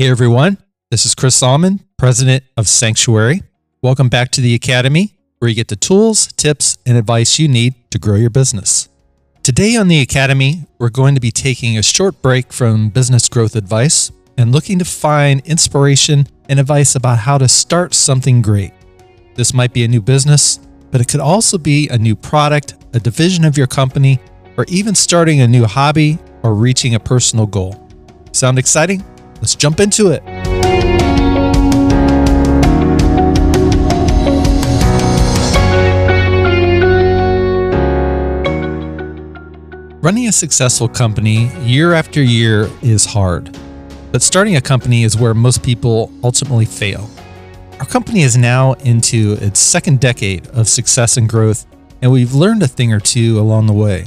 Hey everyone, this is Chris Salmon, president of Sanctuary. Welcome back to the Academy, where you get the tools, tips, and advice you need to grow your business. Today on the Academy, we're going to be taking a short break from business growth advice and looking to find inspiration and advice about how to start something great. This might be a new business, but it could also be a new product, a division of your company, or even starting a new hobby or reaching a personal goal. Sound exciting? Let's jump into it. Running a successful company year after year is hard, but starting a company is where most people ultimately fail. Our company is now into its second decade of success and growth, and we've learned a thing or two along the way.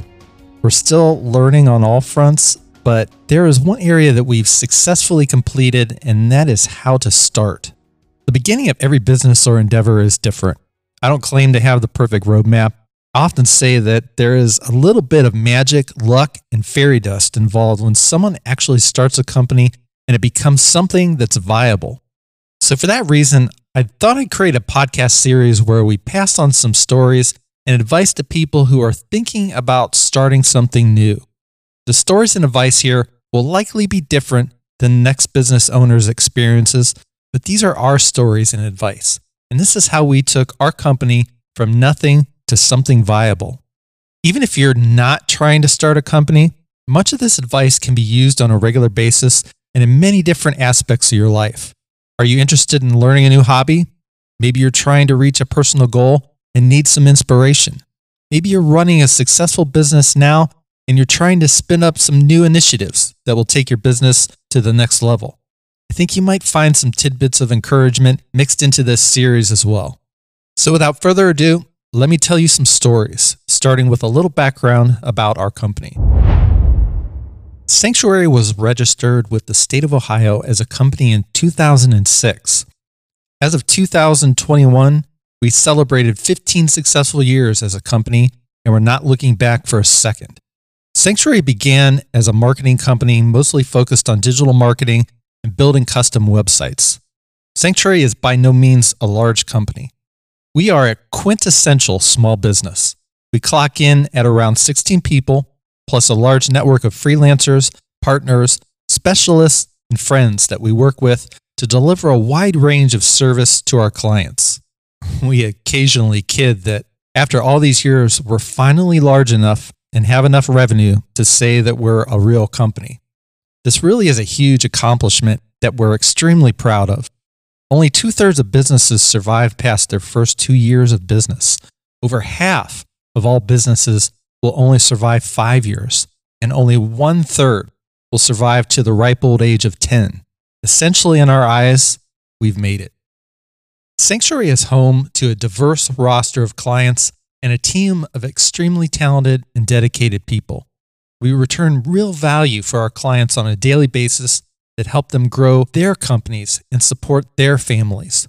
We're still learning on all fronts, but there is one area that we've successfully completed, and that is how to start. The beginning of every business or endeavor is different. I don't claim to have the perfect roadmap. I often say that there is a little bit of magic, luck, and fairy dust involved when someone actually starts a company and it becomes something that's viable. So, for that reason, I thought I'd create a podcast series where we pass on some stories and advice to people who are thinking about starting something new. The stories and advice here will likely be different than next business owner's experiences, but these are our stories and advice. And this is how we took our company from nothing to something viable. Even if you're not trying to start a company, much of this advice can be used on a regular basis and in many different aspects of your life. Are you interested in learning a new hobby? Maybe you're trying to reach a personal goal and need some inspiration. Maybe you're running a successful business now and you're trying to spin up some new initiatives that will take your business to the next level. I think you might find some tidbits of encouragement mixed into this series as well. So, without further ado, let me tell you some stories, starting with a little background about our company. Sanctuary was registered with the state of Ohio as a company in 2006. As of 2021, we celebrated 15 successful years as a company, and we're not looking back for a second. Sanctuary began as a marketing company mostly focused on digital marketing and building custom websites. Sanctuary is by no means a large company. We are a quintessential small business. We clock in at around 16 people, plus a large network of freelancers, partners, specialists, and friends that we work with to deliver a wide range of service to our clients. We occasionally kid that after all these years, we're finally large enough and have enough revenue to say that we're a real company. This really is a huge accomplishment that we're extremely proud of. Only two thirds of businesses survive past their first two years of business. Over half of all businesses will only survive five years, and only one third will survive to the ripe old age of 10. Essentially, in our eyes, we've made it. Sanctuary is home to a diverse roster of clients and a team of extremely talented and dedicated people. We return real value for our clients on a daily basis that help them grow their companies and support their families.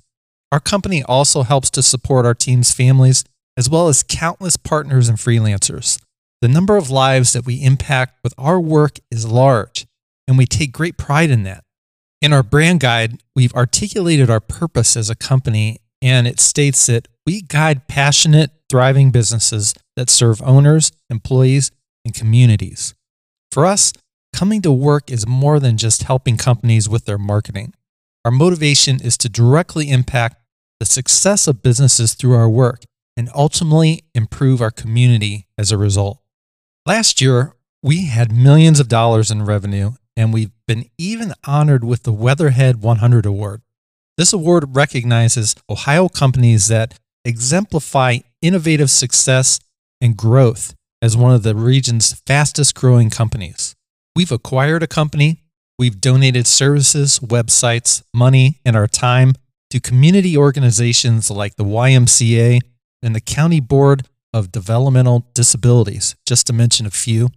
Our company also helps to support our team's families as well as countless partners and freelancers. The number of lives that we impact with our work is large, and we take great pride in that. In our brand guide, we've articulated our purpose as a company, and it states that we guide passionate, thriving businesses that serve owners, employees, and communities. For us, coming to work is more than just helping companies with their marketing. Our motivation is to directly impact the success of businesses through our work and ultimately improve our community as a result. Last year, we had millions of dollars in revenue, and we've been even honored with the Weatherhead 100 Award. This award recognizes Ohio companies that exemplify innovative success and growth as one of the region's fastest growing companies. We've acquired a company, we've donated services, websites, money, and our time to community organizations like the YMCA and the County Board of Developmental Disabilities, just to mention a few.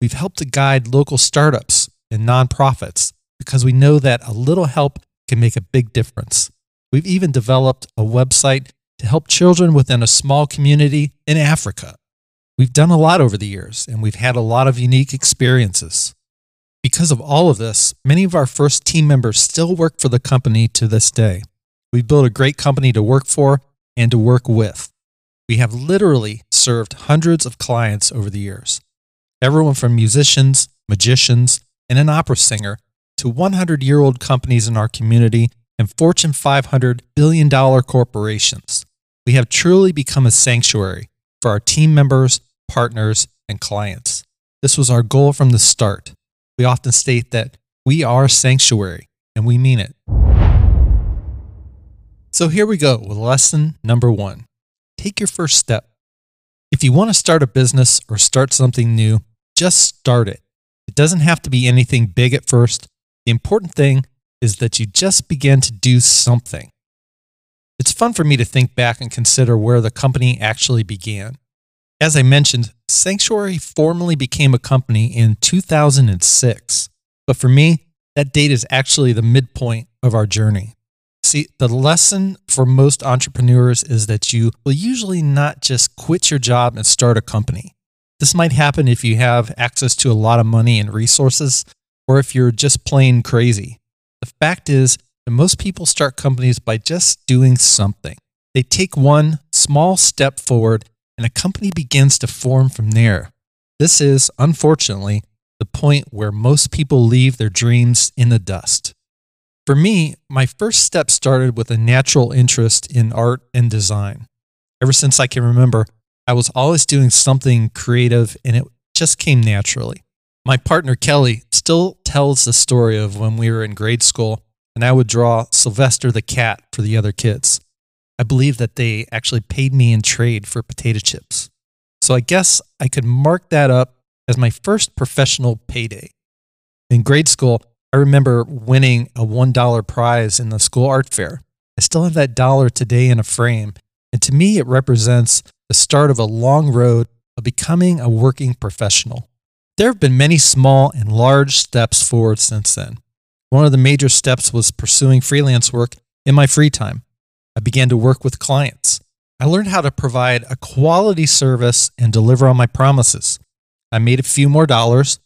We've helped to guide local startups and nonprofits because we know that a little help can make a big difference. We've even developed a website to help children within a small community in Africa. We've done a lot over the years and we've had a lot of unique experiences. Because of all of this, many of our first team members still work for the company to this day. We've built a great company to work for and to work with. We have literally served hundreds of clients over the years. Everyone from musicians, magicians, and an opera singer to 100 year old companies in our community and Fortune 500 billion dollar corporations. We have truly become a sanctuary for our team members, partners, and clients. This was our goal from the start. We often state that we are sanctuary, and we mean it. So here we go with lesson number one take your first step. If you want to start a business or start something new, just start it. It doesn't have to be anything big at first. The important thing is that you just begin to do something. It's fun for me to think back and consider where the company actually began. As I mentioned, Sanctuary formally became a company in 2006. But for me, that date is actually the midpoint of our journey. See, the lesson for most entrepreneurs is that you will usually not just quit your job and start a company. This might happen if you have access to a lot of money and resources, or if you're just plain crazy. The fact is that most people start companies by just doing something. They take one small step forward and a company begins to form from there. This is, unfortunately, the point where most people leave their dreams in the dust. For me, my first step started with a natural interest in art and design. Ever since I can remember, I was always doing something creative and it just came naturally. My partner Kelly still tells the story of when we were in grade school and I would draw Sylvester the cat for the other kids. I believe that they actually paid me in trade for potato chips. So I guess I could mark that up as my first professional payday. In grade school, I remember winning a $1 prize in the school art fair. I still have that dollar today in a frame, and to me, it represents the start of a long road of becoming a working professional. There have been many small and large steps forward since then. One of the major steps was pursuing freelance work in my free time. I began to work with clients. I learned how to provide a quality service and deliver on my promises. I made a few more dollars.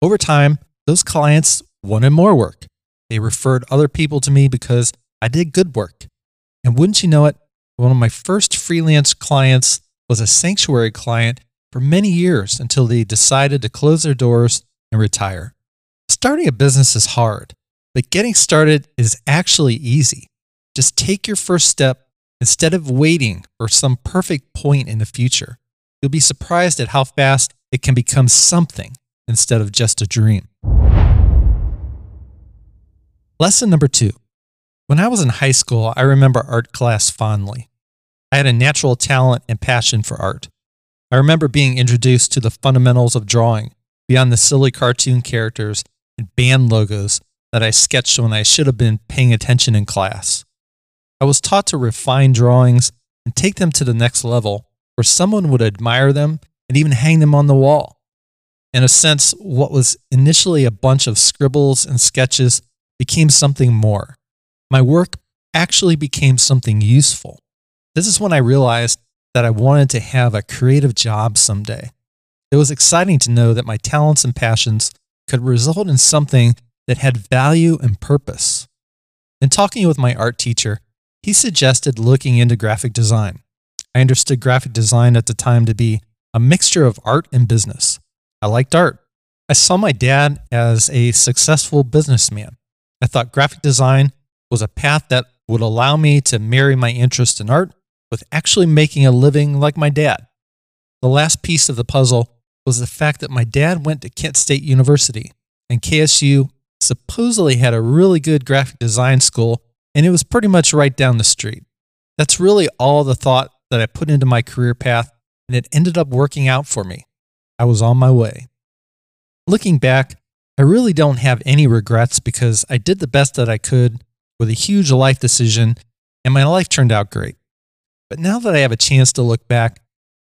Over time, those clients wanted more work. They referred other people to me because I did good work. And wouldn't you know it, one of my first freelance clients was a sanctuary client for many years until they decided to close their doors and retire. Starting a business is hard, but getting started is actually easy. Just take your first step instead of waiting for some perfect point in the future. You'll be surprised at how fast it can become something instead of just a dream. Lesson number two. When I was in high school, I remember art class fondly. I had a natural talent and passion for art. I remember being introduced to the fundamentals of drawing beyond the silly cartoon characters and band logos that I sketched when I should have been paying attention in class. I was taught to refine drawings and take them to the next level where someone would admire them and even hang them on the wall. In a sense, what was initially a bunch of scribbles and sketches became something more. My work actually became something useful. This is when I realized that I wanted to have a creative job someday. It was exciting to know that my talents and passions could result in something that had value and purpose. In talking with my art teacher, he suggested looking into graphic design. I understood graphic design at the time to be a mixture of art and business. I liked art. I saw my dad as a successful businessman. I thought graphic design was a path that would allow me to marry my interest in art with actually making a living like my dad. The last piece of the puzzle was the fact that my dad went to Kent State University, and KSU supposedly had a really good graphic design school and it was pretty much right down the street. That's really all the thought that I put into my career path, and it ended up working out for me. I was on my way. Looking back, I really don't have any regrets because I did the best that I could with a huge life decision, and my life turned out great. But now that I have a chance to look back,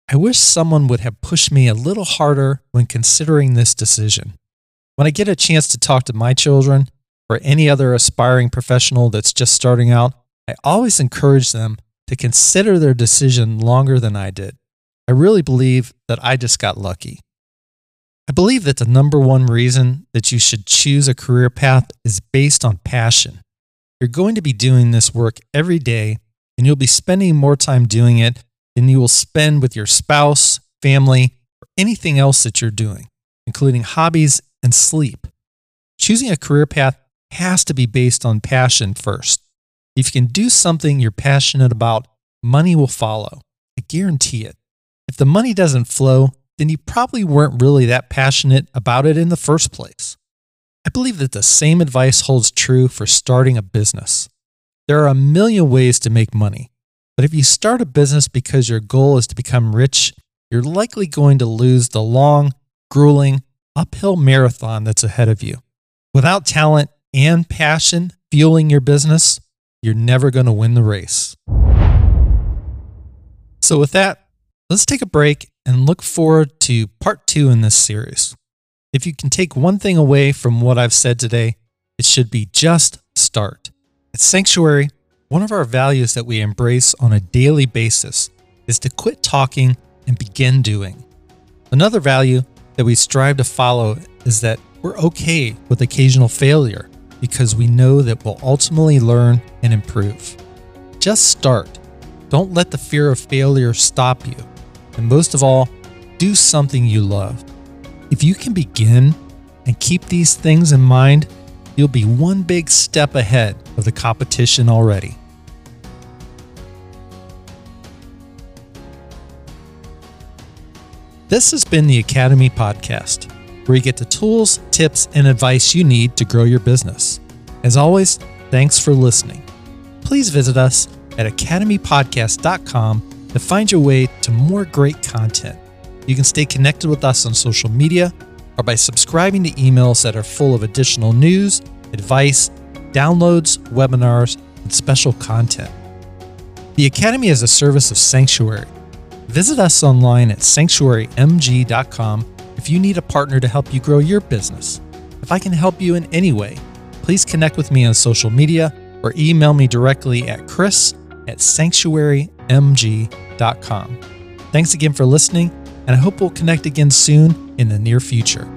I wish someone would have pushed me a little harder when considering this decision. When I get a chance to talk to my children, or any other aspiring professional that's just starting out, I always encourage them to consider their decision longer than I did. I really believe that I just got lucky. I believe that the number one reason that you should choose a career path is based on passion. You're going to be doing this work every day, and you'll be spending more time doing it than you will spend with your spouse, family, or anything else that you're doing, including hobbies and sleep. Choosing a career path has to be based on passion first. If you can do something you're passionate about, money will follow. I guarantee it. If the money doesn't flow, then you probably weren't really that passionate about it in the first place. I believe that the same advice holds true for starting a business. There are a million ways to make money, but if you start a business because your goal is to become rich, you're likely going to lose the long, grueling, uphill marathon that's ahead of you. Without talent and passion fueling your business, you're never going to win the race. So, with that, let's take a break and look forward to part two in this series. If you can take one thing away from what I've said today, it should be just start. At Sanctuary, one of our values that we embrace on a daily basis is to quit talking and begin doing. Another value that we strive to follow is that we're okay with occasional failure because we know that we'll ultimately learn and improve. Just start. Don't let the fear of failure stop you. And most of all, do something you love. If you can begin and keep these things in mind, you'll be one big step ahead of the competition already. This has been the Academy Podcast where you get the tools, tips, and advice you need to grow your business. As always, thanks for listening. Please visit us at academypodcast.com to find your way to more great content. You can stay connected with us on social media or by subscribing to emails that are full of additional news, advice, downloads, webinars, and special content. The Academy is a service of Sanctuary. Visit us online at sanctuarymg.com if you need a partner to help you grow your business. If I can help you in any way, please connect with me on social media or email me directly at chris at sanctuarymg.com. Thanks again for listening, and I hope we'll connect again soon in the near future.